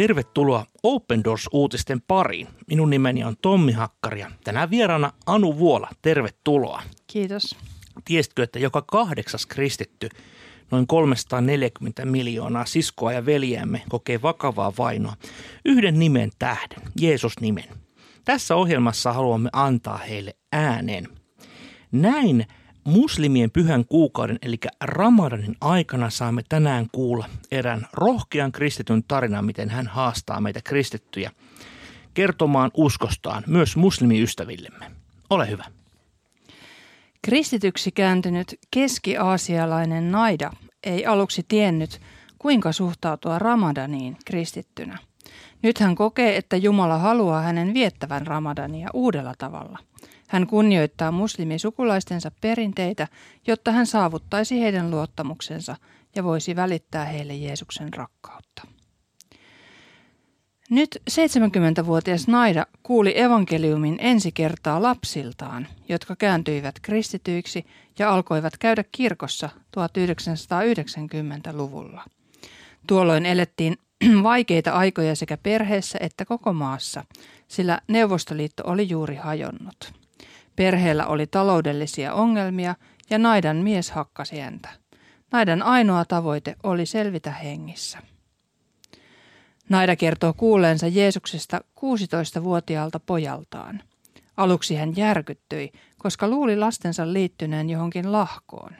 Tervetuloa Open Doors-uutisten pariin. Minun nimeni on Tommi Hakkari ja tänään vieraana Anu Vuola. Tervetuloa. Kiitos. Tiesitkö, että joka kahdeksas kristitty, noin 340 miljoonaa siskoa ja veljeämme kokee vakavaa vainoa yhden nimen tähden, Jeesus-nimen. Tässä ohjelmassa haluamme antaa heille äänen. Näin muslimien pyhän kuukauden eli Ramadanin aikana saamme tänään kuulla erään rohkean kristityn tarinan, miten hän haastaa meitä kristittyjä kertomaan uskostaan myös muslimiystävillemme. Ole hyvä. Kristityksi kääntynyt keski-aasialainen Naida ei aluksi tiennyt, kuinka suhtautua Ramadaniin kristittynä. Nyt hän kokee, että Jumala haluaa hänen viettävän Ramadania uudella tavalla – hän kunnioittaa muslimisukulaistensa perinteitä, jotta hän saavuttaisi heidän luottamuksensa ja voisi välittää heille Jeesuksen rakkautta. Nyt 70-vuotias Naida kuuli evankeliumin ensi kertaa lapsiltaan, jotka kääntyivät kristityiksi ja alkoivat käydä kirkossa 1990-luvulla. Tuolloin elettiin vaikeita aikoja sekä perheessä että koko maassa, sillä Neuvostoliitto oli juuri hajonnut. Perheellä oli taloudellisia ongelmia ja Naidan mies hakkasi häntä. Naidan ainoa tavoite oli selvitä hengissä. Naida kertoo kuuleensa Jeesuksesta 16-vuotiaalta pojaltaan. Aluksi hän järkyttyi, koska luuli lastensa liittyneen johonkin lahkoon.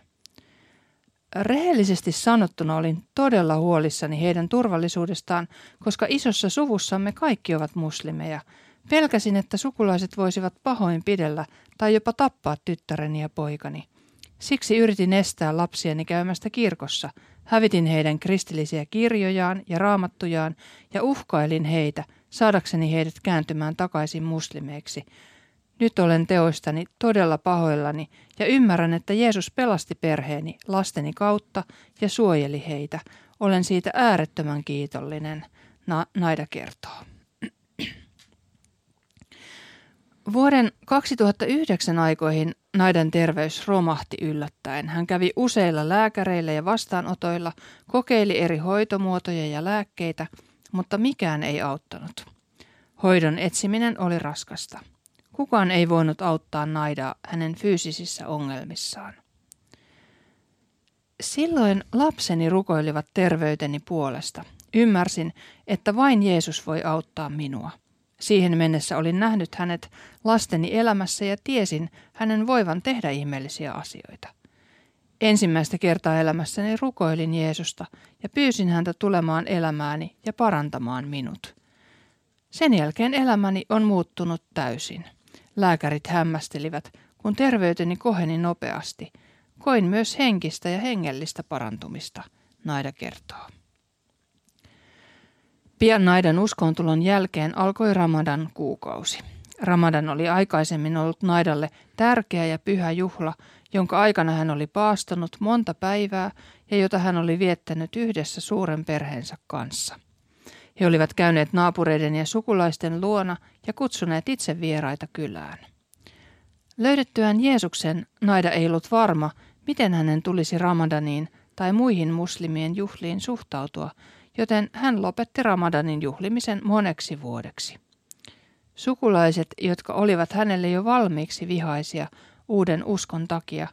Rehellisesti sanottuna olin todella huolissani heidän turvallisuudestaan, koska isossa suvussamme kaikki ovat muslimeja – Pelkäsin, että sukulaiset voisivat pahoin pidellä tai jopa tappaa tyttäreni ja poikani. Siksi yritin estää lapsieni käymästä kirkossa, hävitin heidän kristillisiä kirjojaan ja raamattujaan ja uhkailin heitä, saadakseni heidät kääntymään takaisin muslimeiksi. Nyt olen teoistani todella pahoillani ja ymmärrän, että Jeesus pelasti perheeni lasteni kautta ja suojeli heitä. Olen siitä äärettömän kiitollinen, Na- Naida kertoo. Vuoden 2009 aikoihin Naidan terveys romahti yllättäen. Hän kävi useilla lääkäreillä ja vastaanotoilla, kokeili eri hoitomuotoja ja lääkkeitä, mutta mikään ei auttanut. Hoidon etsiminen oli raskasta. Kukaan ei voinut auttaa Naidaa hänen fyysisissä ongelmissaan. Silloin lapseni rukoilivat terveyteni puolesta. Ymmärsin, että vain Jeesus voi auttaa minua. Siihen mennessä olin nähnyt hänet lasteni elämässä ja tiesin hänen voivan tehdä ihmeellisiä asioita. Ensimmäistä kertaa elämässäni rukoilin Jeesusta ja pyysin häntä tulemaan elämääni ja parantamaan minut. Sen jälkeen elämäni on muuttunut täysin. Lääkärit hämmästelivät, kun terveyteni koheni nopeasti. Koin myös henkistä ja hengellistä parantumista, Naida kertoo. Pian Naidan uskontulon jälkeen alkoi Ramadan kuukausi. Ramadan oli aikaisemmin ollut Naidalle tärkeä ja pyhä juhla, jonka aikana hän oli paastonut monta päivää ja jota hän oli viettänyt yhdessä suuren perheensä kanssa. He olivat käyneet naapureiden ja sukulaisten luona ja kutsuneet itse vieraita kylään. Löydettyään Jeesuksen Naida ei ollut varma, miten hänen tulisi Ramadaniin tai muihin muslimien juhliin suhtautua – joten hän lopetti Ramadanin juhlimisen moneksi vuodeksi. Sukulaiset, jotka olivat hänelle jo valmiiksi vihaisia uuden uskon takia,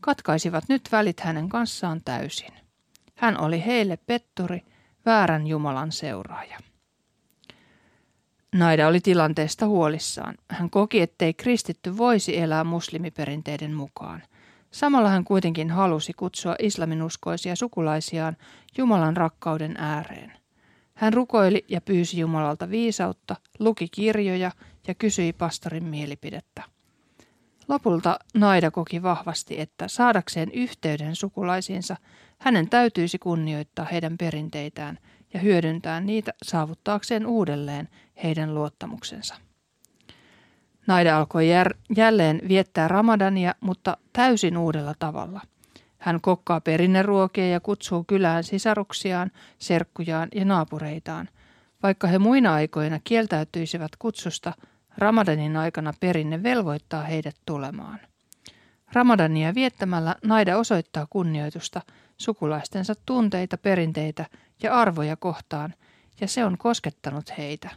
katkaisivat nyt välit hänen kanssaan täysin. Hän oli heille petturi, väärän Jumalan seuraaja. Naida oli tilanteesta huolissaan. Hän koki, ettei kristitty voisi elää muslimiperinteiden mukaan. Samalla hän kuitenkin halusi kutsua islaminuskoisia sukulaisiaan Jumalan rakkauden ääreen. Hän rukoili ja pyysi Jumalalta viisautta, luki kirjoja ja kysyi pastorin mielipidettä. Lopulta Naida koki vahvasti, että saadakseen yhteyden sukulaisiinsa hänen täytyisi kunnioittaa heidän perinteitään ja hyödyntää niitä saavuttaakseen uudelleen heidän luottamuksensa. Naida alkoi jär, jälleen viettää ramadania, mutta täysin uudella tavalla. Hän kokkaa perinneruokia ja kutsuu kylään sisaruksiaan, serkkujaan ja naapureitaan. Vaikka he muina aikoina kieltäytyisivät kutsusta, Ramadanin aikana perinne velvoittaa heidät tulemaan. Ramadania viettämällä Naida osoittaa kunnioitusta sukulaistensa tunteita, perinteitä ja arvoja kohtaan ja se on koskettanut heitä.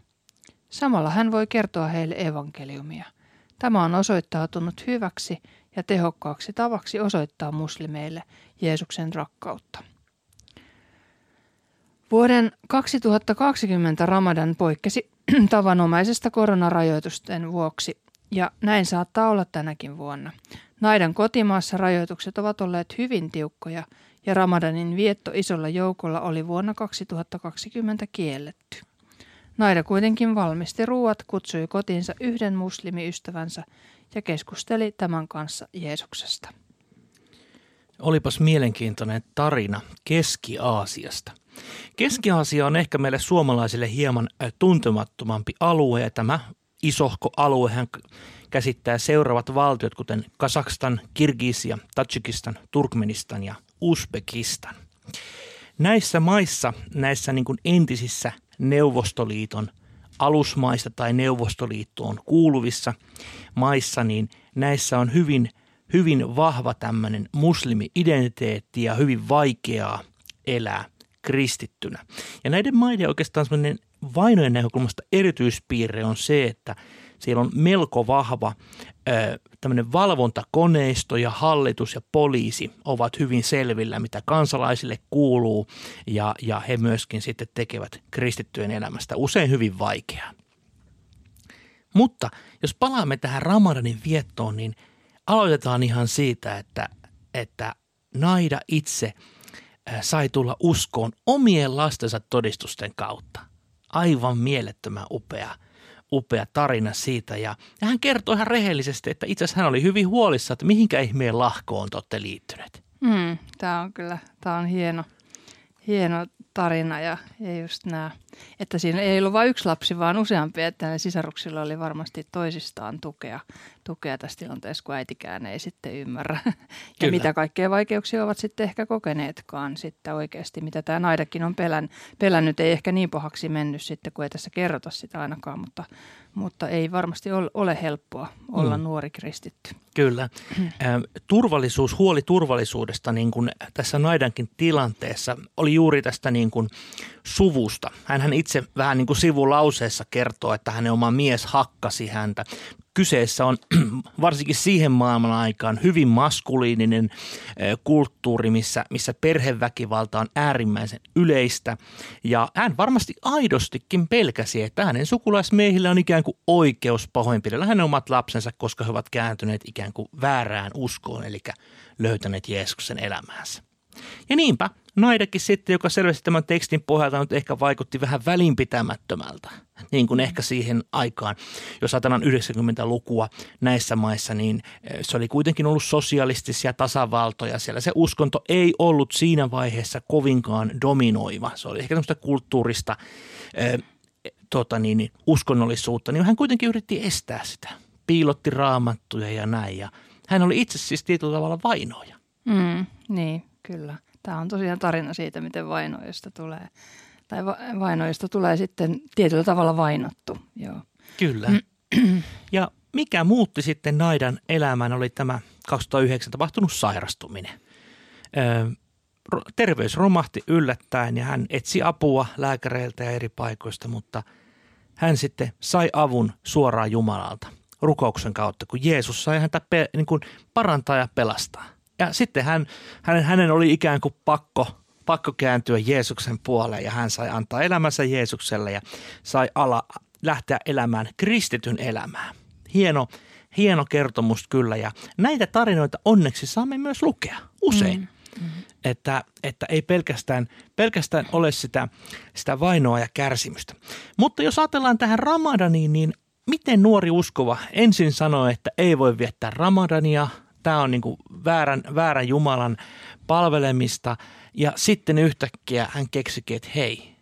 Samalla hän voi kertoa heille evankeliumia. Tämä on osoittautunut hyväksi ja tehokkaaksi tavaksi osoittaa muslimeille Jeesuksen rakkautta. Vuoden 2020 Ramadan poikkesi tavanomaisesta koronarajoitusten vuoksi ja näin saattaa olla tänäkin vuonna. Naidan kotimaassa rajoitukset ovat olleet hyvin tiukkoja ja Ramadanin vietto isolla joukolla oli vuonna 2020 kielletty. Naida kuitenkin valmisti ruuat, kutsui kotiinsa yhden muslimiystävänsä ja keskusteli tämän kanssa Jeesuksesta. Olipas mielenkiintoinen tarina Keski-Aasiasta. Keski-Aasia on ehkä meille suomalaisille hieman tuntemattomampi alue ja tämä isohko aluehan käsittää seuraavat valtiot, kuten Kazakstan, Kirgisia, Tatsikistan, Turkmenistan ja Uzbekistan. Näissä maissa, näissä niin kuin entisissä Neuvostoliiton alusmaista tai Neuvostoliittoon kuuluvissa maissa, niin näissä on hyvin, hyvin vahva tämmöinen muslimi-identiteetti ja hyvin vaikeaa elää kristittynä. Ja näiden maiden oikeastaan semmoinen vainojen näkökulmasta erityispiirre on se, että siellä on melko vahva tämmöinen valvontakoneisto ja hallitus ja poliisi ovat hyvin selvillä, mitä kansalaisille kuuluu ja, ja he myöskin sitten tekevät kristittyjen elämästä usein hyvin vaikeaa. Mutta jos palaamme tähän Ramadanin viettoon, niin aloitetaan ihan siitä, että, että Naida itse sai tulla uskoon omien lastensa todistusten kautta. Aivan mielettömän upea upea tarina siitä. Ja, ja hän kertoi ihan rehellisesti, että itse asiassa hän oli hyvin huolissa, että mihinkä ihmeen lahkoon te olette liittyneet. Mm, tämä on kyllä, tämä on hieno, hieno tarina ja, ja just nämä, että siinä ei ollut vain yksi lapsi, vaan useampi, että sisaruksilla oli varmasti toisistaan tukea, tukea tässä tilanteessa, kun äitikään ei sitten ymmärrä. Ja Kyllä. mitä kaikkea vaikeuksia ovat sitten ehkä kokeneetkaan sitten oikeasti, mitä tämä naidakin on pelän, pelännyt, ei ehkä niin pahaksi mennyt sitten, kun ei tässä kerrota sitä ainakaan, mutta, mutta ei varmasti ole helppoa olla mm. nuori kristitty. Kyllä. Turvallisuus, huoli turvallisuudesta niin kuin tässä naidankin tilanteessa oli juuri tästä niin kuin suvusta. Hänhän itse vähän niin kuin sivulauseessa kertoo, että hänen oma mies hakkasi häntä. Kyseessä on varsinkin siihen maailman aikaan hyvin maskuliininen kulttuuri, missä, missä perheväkivalta on äärimmäisen yleistä. Ja hän varmasti aidostikin pelkäsi, että hänen sukulaismiehillä on ikään kuin oikeus pahoinpidellä hänen omat lapsensa, koska he ovat kääntyneet ikään kuin väärään uskoon, eli löytäneet Jeesuksen elämäänsä. Ja niinpä Naidakin sitten, joka selvästi tämän tekstin pohjalta nyt ehkä vaikutti vähän välinpitämättömältä, niin kuin ehkä siihen aikaan. Jos ajatellaan 90-lukua näissä maissa, niin eh, se oli kuitenkin ollut sosialistisia tasavaltoja. Siellä se uskonto ei ollut siinä vaiheessa kovinkaan dominoiva. Se oli ehkä tämmöistä kulttuurista äh, tota niin, uskonnollisuutta, niin hän kuitenkin yritti estää sitä. Piilotti raamattuja ja näin. Ja hän oli itse siis tietyllä tavalla vainoja. Mm, niin, kyllä. Tämä on tosiaan tarina siitä, miten vainoista tulee, tai vainoista tulee sitten tietyllä tavalla vainottu. Joo. Kyllä. Ja mikä muutti sitten Naidan elämään oli tämä 2009 tapahtunut sairastuminen. terveys romahti yllättäen ja hän etsi apua lääkäreiltä ja eri paikoista, mutta hän sitten sai avun suoraan Jumalalta rukouksen kautta, kun Jeesus sai häntä pe- niin kuin parantaa ja pelastaa. Ja sitten hän, hänen, hänen oli ikään kuin pakko, pakko kääntyä Jeesuksen puoleen ja hän sai antaa elämänsä Jeesukselle ja sai ala, lähteä elämään kristityn elämää. Hieno, hieno kertomus kyllä ja näitä tarinoita onneksi saamme myös lukea usein. Mm. Mm-hmm. Että, että ei pelkästään, pelkästään ole sitä, sitä vainoa ja kärsimystä. Mutta jos ajatellaan tähän Ramadaniin, niin miten nuori uskova ensin sanoi, että ei voi viettää Ramadania – tämä on niin kuin väärän, väärän Jumalan palvelemista. Ja sitten yhtäkkiä hän keksikin, että hei,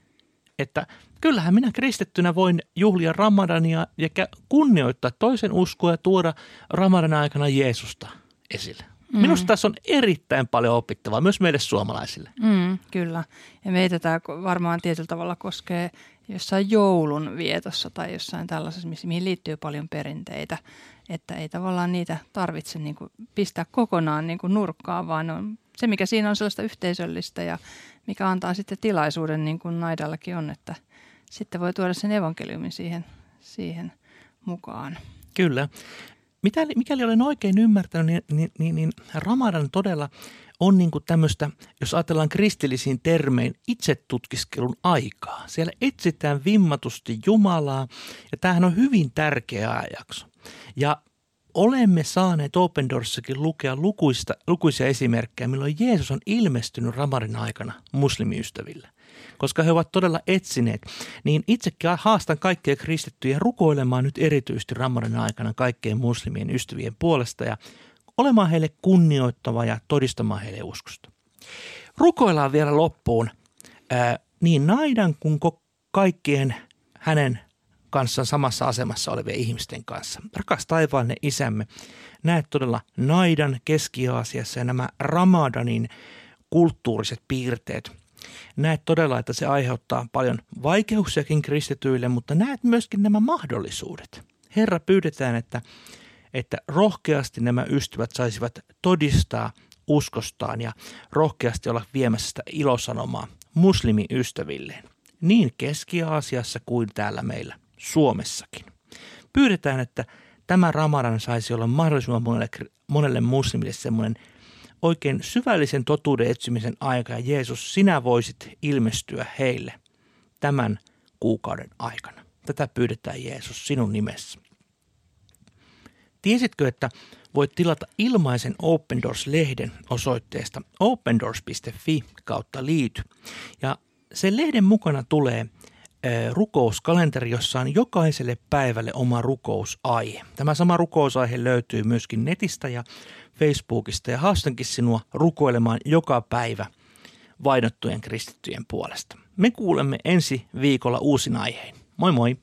että kyllähän minä kristittynä voin juhlia Ramadania ja kunnioittaa toisen uskoa ja tuoda Ramadan aikana Jeesusta esille. Mm. Minusta tässä on erittäin paljon opittavaa myös meille suomalaisille. Mm, kyllä. Ja meitä tämä varmaan tietyllä tavalla koskee jossain joulun vietossa tai jossain tällaisessa, mihin liittyy paljon perinteitä että ei tavallaan niitä tarvitse niin kuin pistää kokonaan niin kuin nurkkaan, vaan on se, mikä siinä on sellaista yhteisöllistä ja mikä antaa sitten tilaisuuden, niin kuin Naidallakin on, että sitten voi tuoda sen evankeliumin siihen, siihen mukaan. Kyllä. Mikäli, mikäli olen oikein ymmärtänyt, niin, niin, niin, niin Ramadan todella on niin kuin tämmöistä, jos ajatellaan kristillisiin termein, itsetutkiskelun aikaa. Siellä etsitään vimmatusti Jumalaa ja tämähän on hyvin tärkeä ajaksi. Ja olemme saaneet Open Doorssakin lukea lukuista, lukuisia esimerkkejä, milloin Jeesus on ilmestynyt Ramarin aikana muslimiystäville koska he ovat todella etsineet, niin itsekin haastan kaikkia kristittyjä rukoilemaan nyt erityisesti Ramadan aikana kaikkien muslimien ystävien puolesta ja olemaan heille kunnioittava ja todistamaan heille uskosta. Rukoillaan vielä loppuun ää, niin naidan kuin kaikkien hänen kanssa samassa asemassa olevien ihmisten kanssa. Rakas taivaallinen isämme, näet todella naidan Keski-Aasiassa ja nämä Ramadanin kulttuuriset piirteet. Näet todella, että se aiheuttaa paljon vaikeuksiakin kristityille, mutta näet myöskin nämä mahdollisuudet. Herra, pyydetään, että että rohkeasti nämä ystävät saisivat todistaa uskostaan ja rohkeasti olla viemässä sitä ilosanomaa muslimiystävilleen, niin Keski-Aasiassa kuin täällä meillä Suomessakin. Pyydetään, että tämä Ramadan saisi olla mahdollisimman monelle, monelle muslimille semmoinen oikein syvällisen totuuden etsimisen aika ja Jeesus, sinä voisit ilmestyä heille tämän kuukauden aikana. Tätä pyydetään Jeesus sinun nimessä. Tiesitkö, että voit tilata ilmaisen Open Doors-lehden osoitteesta opendoors.fi kautta liity. Ja sen lehden mukana tulee rukouskalenteri, jossa on jokaiselle päivälle oma rukousaihe. Tämä sama rukousaihe löytyy myöskin netistä ja Facebookista ja haastankin sinua rukoilemaan joka päivä vainottujen kristittyjen puolesta. Me kuulemme ensi viikolla uusin aiheen. Moi moi!